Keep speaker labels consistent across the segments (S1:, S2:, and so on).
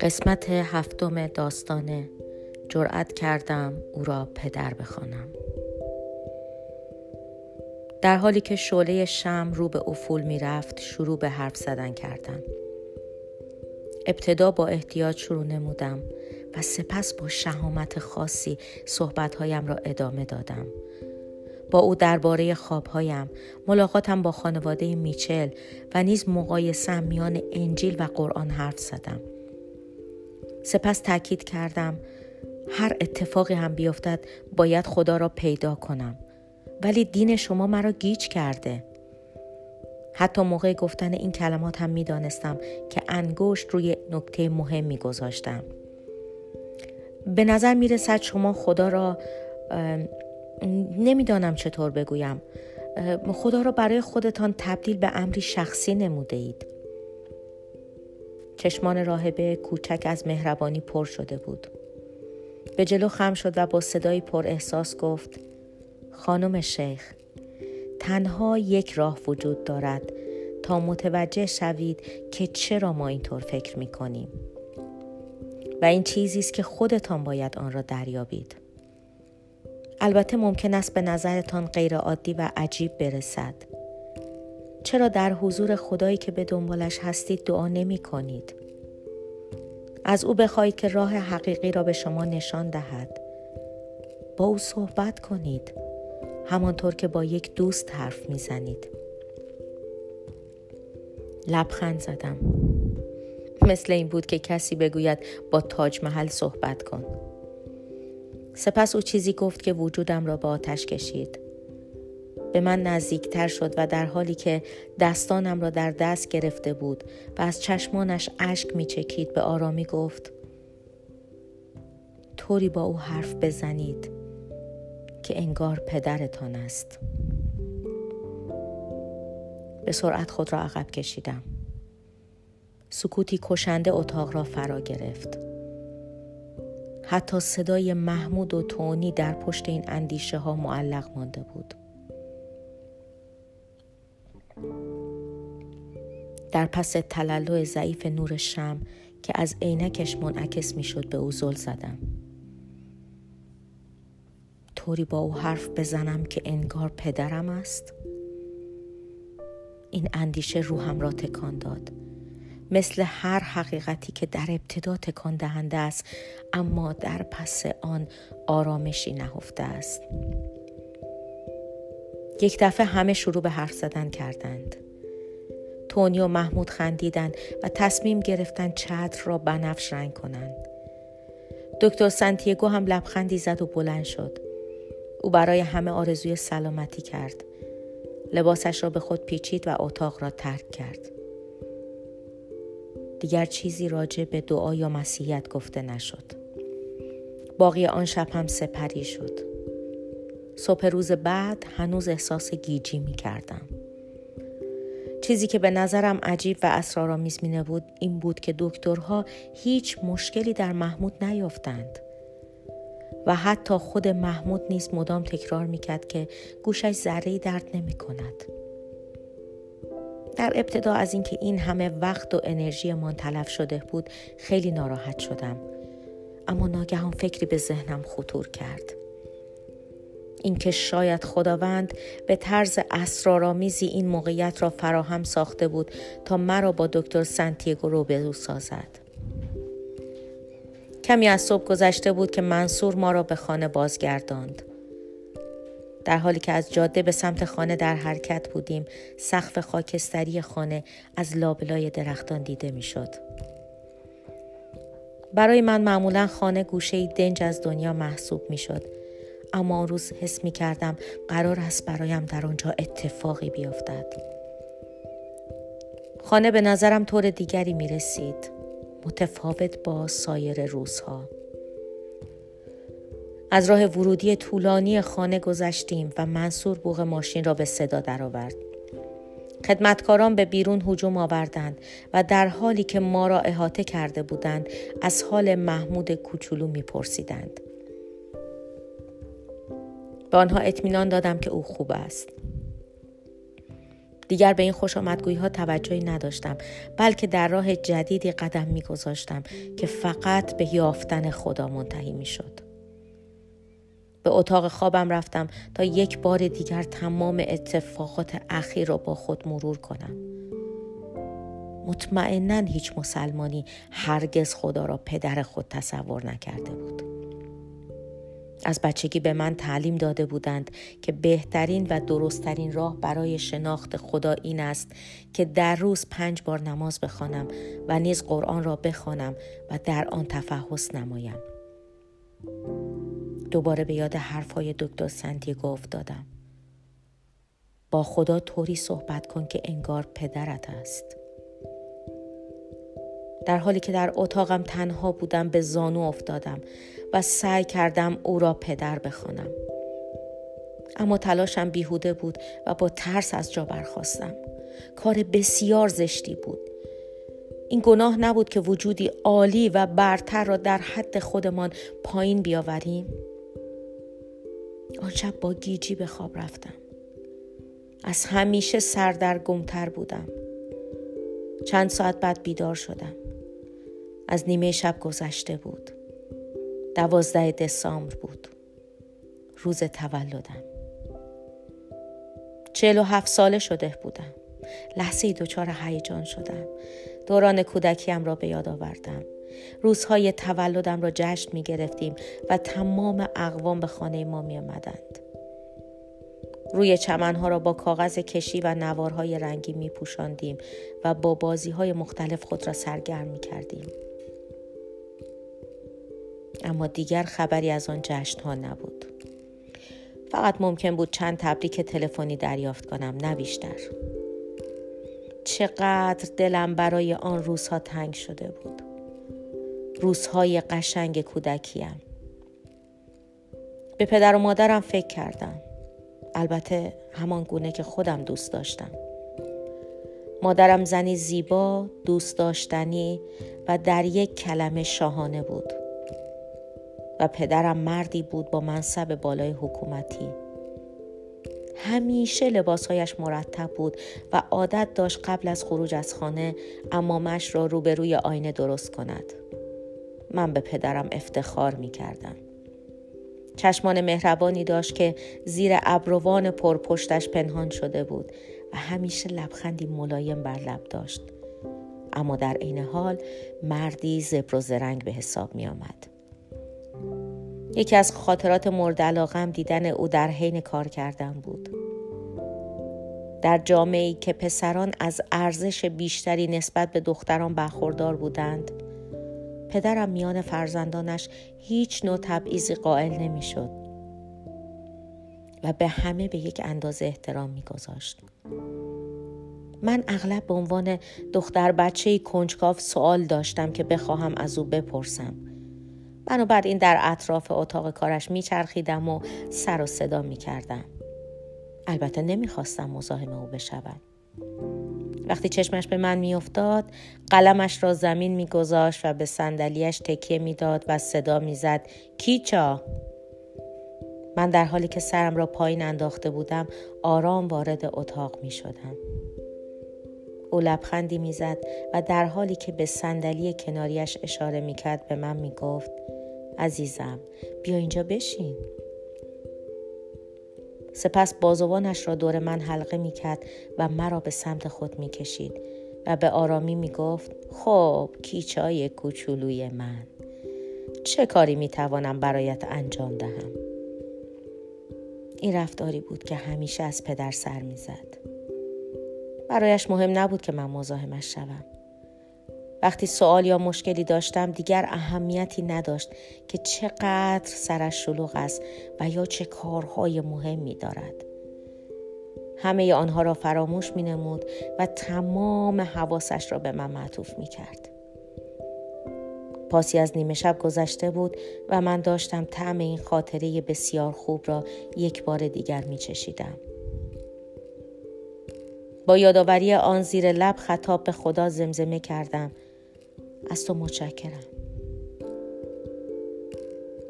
S1: قسمت هفتم داستانه. جرأت کردم او را پدر بخوانم. در حالی که شعله شم رو به افول می رفت شروع به حرف زدن کردم ابتدا با احتیاط شروع نمودم و سپس با شهامت خاصی صحبتهایم را ادامه دادم. با او درباره خوابهایم ملاقاتم با خانواده میچل و نیز مقایسه میان انجیل و قرآن حرف زدم. سپس تاکید کردم هر اتفاقی هم بیفتد باید خدا را پیدا کنم. ولی دین شما مرا گیج کرده. حتی موقع گفتن این کلمات هم می‌دانستم که انگشت روی نکته مهمی گذاشتم. به نظر می رسد شما خدا را نمی‌دانم چطور بگویم. خدا را برای خودتان تبدیل به امری شخصی نموده اید چشمان راهبه کوچک از مهربانی پر شده بود. به جلو خم شد و با صدایی پر احساس گفت خانم شیخ تنها یک راه وجود دارد. تا متوجه شوید که چرا ما اینطور فکر می کنیم و این چیزی است که خودتان باید آن را دریابید. البته ممکن است به نظرتان غیرعادی و عجیب برسد. چرا در حضور خدایی که به دنبالش هستید دعا نمی کنید؟ از او بخواهید که راه حقیقی را به شما نشان دهد. با او صحبت کنید همانطور که با یک دوست حرف می‌زنید لبخند زدم. مثل این بود که کسی بگوید با تاج محل صحبت کن. سپس او چیزی گفت که وجودم را به آتش کشید. به من نزدیکتر شد و در حالی که دستانم را در دست گرفته بود و از چشمانش اشک می چکید به آرامی گفت طوری با او حرف بزنید که انگار پدرتان است. به سرعت خود را عقب کشیدم. سکوتی کشنده اتاق را فرا گرفت. حتی صدای محمود و تونی در پشت این اندیشه ها معلق مانده بود. در پس تلالو ضعیف نور شم که از عینکش منعکس می‌شد به او زل زدم. طوری با او حرف بزنم که انگار پدرم است؟ این اندیشه روحم را تکان داد. مثل هر حقیقتی که در ابتدا تکان دهنده است اما در پس آن آرامشی نهفته است. یک دفعه همه شروع به حرف زدن کردند. تونی و محمود خندیدند و تصمیم گرفتند چتر را بنفش رنگ کنند. دکتر سانتیگو هم لبخندی زد و بلند شد. او برای همه آرزوی سلامتی کرد. لباسش را به خود پیچید و اتاق را ترک کرد. دیگر چیزی راجع به دعا یا مسیحیت گفته نشد باقی آن شب هم سپری شد صبح روز بعد هنوز احساس گیجی می کردم. چیزی که به نظرم عجیب و اسرارآمیز می بود این بود که دکترها هیچ مشکلی در محمود نیافتند و حتی خود محمود نیز مدام تکرار می کرد که گوشش ذره درد نمی کند. در ابتدا از اینکه این همه وقت و انرژی من تلف شده بود خیلی ناراحت شدم. اما ناگهان فکری به ذهنم خطور کرد. اینکه شاید خداوند به طرز اسرارآمیزی این موقعیت را فراهم ساخته بود تا مرا با دکتر سانتیگو روبرو سازد. کمی از صبح گذشته بود که منصور ما را به خانه بازگرداند. در حالی که از جاده به سمت خانه در حرکت بودیم سقف خاکستری خانه از لابلای درختان دیده می‌شد. برای من معمولا خانه گوشه دنج از دنیا محسوب می شد. اما روز حس می کردم قرار است برایم در آنجا اتفاقی بیفتد. خانه به نظرم طور دیگری می رسید. متفاوت با سایر روزها. از راه ورودی طولانی خانه گذشتیم و منصور بوغ ماشین را به صدا درآورد. خدمتکاران به بیرون هجوم آوردند و در حالی که ما را احاطه کرده بودند از حال محمود کوچولو میپرسیدند. به آنها اطمینان دادم که او خوب است. دیگر به این خوش ها توجهی نداشتم بلکه در راه جدیدی قدم میگذاشتم که فقط به یافتن خدا منتهی می‌شد. به اتاق خوابم رفتم تا یک بار دیگر تمام اتفاقات اخیر را با خود مرور کنم. مطمئنا هیچ مسلمانی هرگز خدا را پدر خود تصور نکرده بود. از بچگی به من تعلیم داده بودند که بهترین و درستترین راه برای شناخت خدا این است که در روز پنج بار نماز بخوانم و نیز قرآن را بخوانم و در آن تفحص نمایم. دوباره به یاد حرفهای دکتر سنتیگو افتادم. با خدا طوری صحبت کن که انگار پدرت است. در حالی که در اتاقم تنها بودم به زانو افتادم و سعی کردم او را پدر بخوانم. اما تلاشم بیهوده بود و با ترس از جا برخواستم. کار بسیار زشتی بود. این گناه نبود که وجودی عالی و برتر را در حد خودمان پایین بیاوریم. آن شب با گیجی به خواب رفتم. از همیشه سردرگمتر بودم. چند ساعت بعد بیدار شدم. از نیمه شب گذشته بود. دوازده دسامبر بود. روز تولدم. چهل و هفت ساله شده بودم. لحظه دچار هیجان شدم. دوران کودکیم را به یاد آوردم. روزهای تولدم را جشن می گرفتیم و تمام اقوام به خانه ما می آمدند. روی چمنها را با کاغذ کشی و نوارهای رنگی می پوشاندیم و با بازی های مختلف خود را سرگرم می کردیم. اما دیگر خبری از آن جشن ها نبود. فقط ممکن بود چند تبریک تلفنی دریافت کنم نه بیشتر. چقدر دلم برای آن روزها تنگ شده بود. روزهای قشنگ کودکیم. به پدر و مادرم فکر کردم. البته همان گونه که خودم دوست داشتم. مادرم زنی زیبا، دوست داشتنی و در یک کلمه شاهانه بود. و پدرم مردی بود با منصب بالای حکومتی. همیشه لباسهایش مرتب بود و عادت داشت قبل از خروج از خانه امامش را روبروی آینه درست کند. من به پدرم افتخار می کردم. چشمان مهربانی داشت که زیر ابروان پرپشتش پنهان شده بود و همیشه لبخندی ملایم بر لب داشت. اما در عین حال مردی زبر و زرنگ به حساب می آمد. یکی از خاطرات مورد علاقم دیدن او در حین کار کردن بود. در جامعه که پسران از ارزش بیشتری نسبت به دختران برخوردار بودند، پدرم میان فرزندانش هیچ نوع تبعیضی قائل نمی‌شد و به همه به یک اندازه احترام میگذاشت. من اغلب به عنوان دختر بچه کنجکاو سوال داشتم که بخواهم از او بپرسم. بنابراین در اطراف اتاق کارش میچرخیدم و سر و صدا می‌کردم. البته نمی‌خواستم مزاحم او بشوم. وقتی چشمش به من میافتاد قلمش را زمین میگذاشت و به صندلیاش تکیه می‌داد و صدا می‌زد کیچا من در حالی که سرم را پایین انداخته بودم آرام وارد اتاق می شدم. او لبخندی می‌زد و در حالی که به صندلی کناریش اشاره می‌کرد به من می‌گفت عزیزم بیا اینجا بشین سپس بازوانش را دور من حلقه می کرد و مرا به سمت خود می کشید و به آرامی می گفت خب کیچای کوچولوی من. چه کاری می توانم برایت انجام دهم؟ این رفتاری بود که همیشه از پدر سر می زد. برایش مهم نبود که من مزاحمش شوم. وقتی سوال یا مشکلی داشتم دیگر اهمیتی نداشت که چقدر سرش شلوغ است و یا چه کارهای مهمی دارد. همه آنها را فراموش می نمود و تمام حواسش را به من معطوف می کرد. پاسی از نیمه شب گذشته بود و من داشتم طعم این خاطره بسیار خوب را یک بار دیگر می چشیدم. با یادآوری آن زیر لب خطاب به خدا زمزمه کردم از تو متشکرم.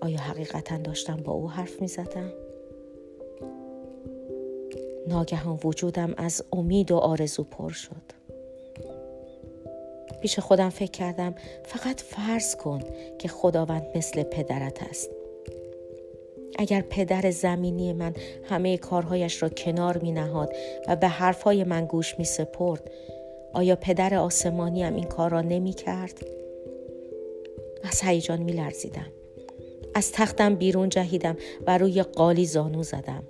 S1: آیا حقیقتا داشتم با او حرف می زدم؟ ناگهان وجودم از امید و آرزو پر شد. پیش خودم فکر کردم فقط فرض کن که خداوند مثل پدرت است. اگر پدر زمینی من همه کارهایش را کنار می نهاد و به حرفهای من گوش می سپرد آیا پدر آسمانی هم این کار را نمی کرد؟ از هیجان می لرزیدم. از تختم بیرون جهیدم و روی قالی زانو زدم.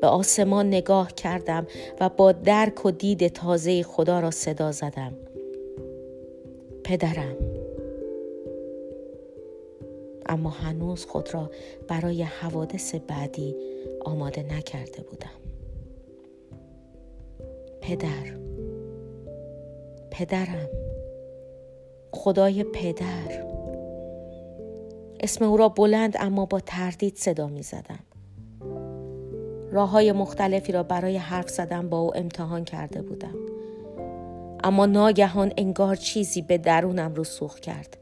S1: به آسمان نگاه کردم و با درک و دید تازه خدا را صدا زدم. پدرم اما هنوز خود را برای حوادث بعدی آماده نکرده بودم پدر پدرم. خدای پدر. اسم او را بلند اما با تردید صدا می زدم. راه های مختلفی را برای حرف زدن با او امتحان کرده بودم. اما ناگهان انگار چیزی به درونم رو سوخ کرد.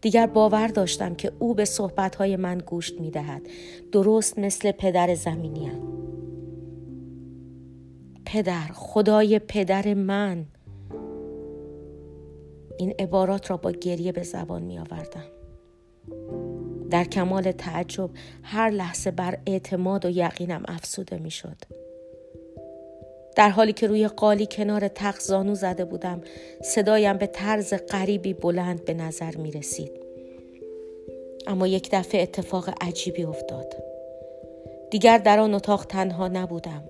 S1: دیگر باور داشتم که او به صحبتهای من گوش می دهد. درست مثل پدر زمینیم. پدر خدای پدر من. این عبارات را با گریه به زبان می آوردم. در کمال تعجب هر لحظه بر اعتماد و یقینم افسوده می شد. در حالی که روی قالی کنار تخت زانو زده بودم صدایم به طرز غریبی بلند به نظر می رسید. اما یک دفعه اتفاق عجیبی افتاد. دیگر در آن اتاق تنها نبودم.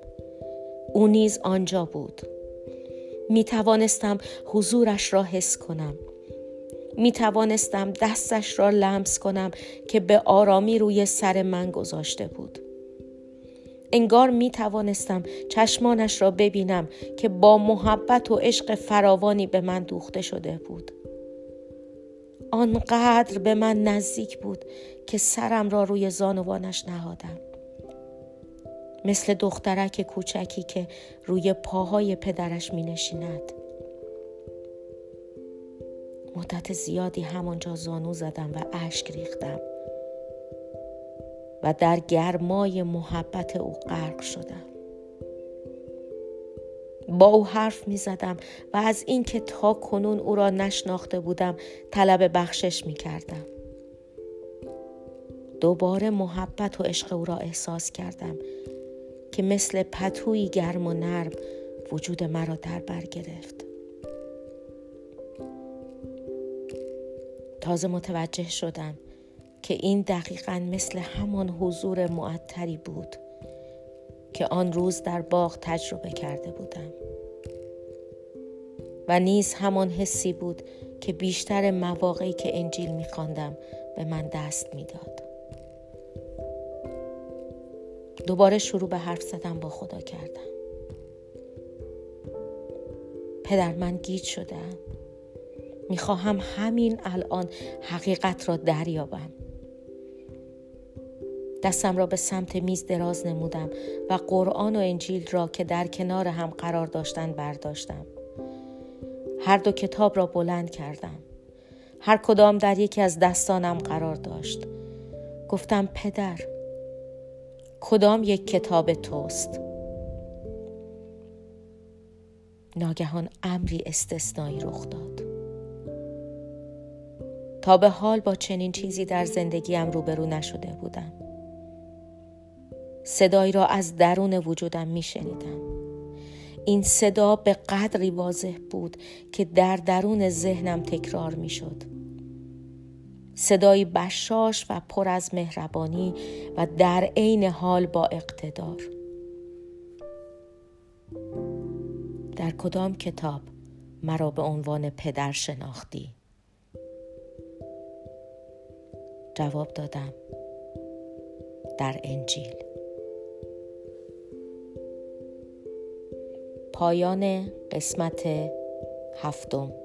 S1: او نیز آنجا بود. می توانستم حضورش را حس کنم. می توانستم دستش را لمس کنم که به آرامی روی سر من گذاشته بود. انگار می توانستم چشمانش را ببینم که با محبت و عشق فراوانی به من دوخته شده بود. آنقدر به من نزدیک بود که سرم را روی زانوانش نهادم. مثل دخترک کوچکی که روی پاهای پدرش می نشیند. مدت زیادی همانجا زانو زدم و اشک ریختم. و در گرمای محبت او غرق شدم با او حرف می زدم و از اینکه تا کنون او را نشناخته بودم طلب بخشش می کردم. دوباره محبت و عشق او را احساس کردم که مثل پتوی گرم و نرم وجود مرا در بر گرفت. تازه متوجه شدم که این دقیقا مثل همان حضور معطری بود که آن روز در باغ تجربه کرده بودم و نیز همان حسی بود که بیشتر مواقعی که انجیل میخواندم به من دست می‌داد دوباره شروع به حرف زدن با خدا کردم پدر من گیج شدم می‌خواهم همین الان حقیقت را دریابم دستم را به سمت میز دراز نمودم و قرآن و انجیل را که در کنار هم قرار داشتن برداشتم. هر دو کتاب را بلند کردم. هر کدام در یکی از دستانم قرار داشت. گفتم پدر کدام یک کتاب توست؟ ناگهان امری استثنایی رخ داد. تا به حال با چنین چیزی در زندگیم روبرو نشده بودم. صدایی را از درون وجودم می شنیدم. این صدا به قدری واضح بود که در درون ذهنم تکرار می شد. صدایی بشاش و پر از مهربانی و در عین حال با اقتدار. در کدام کتاب مرا به عنوان پدر شناختی؟ جواب دادم در انجیل پایان قسمت هفتم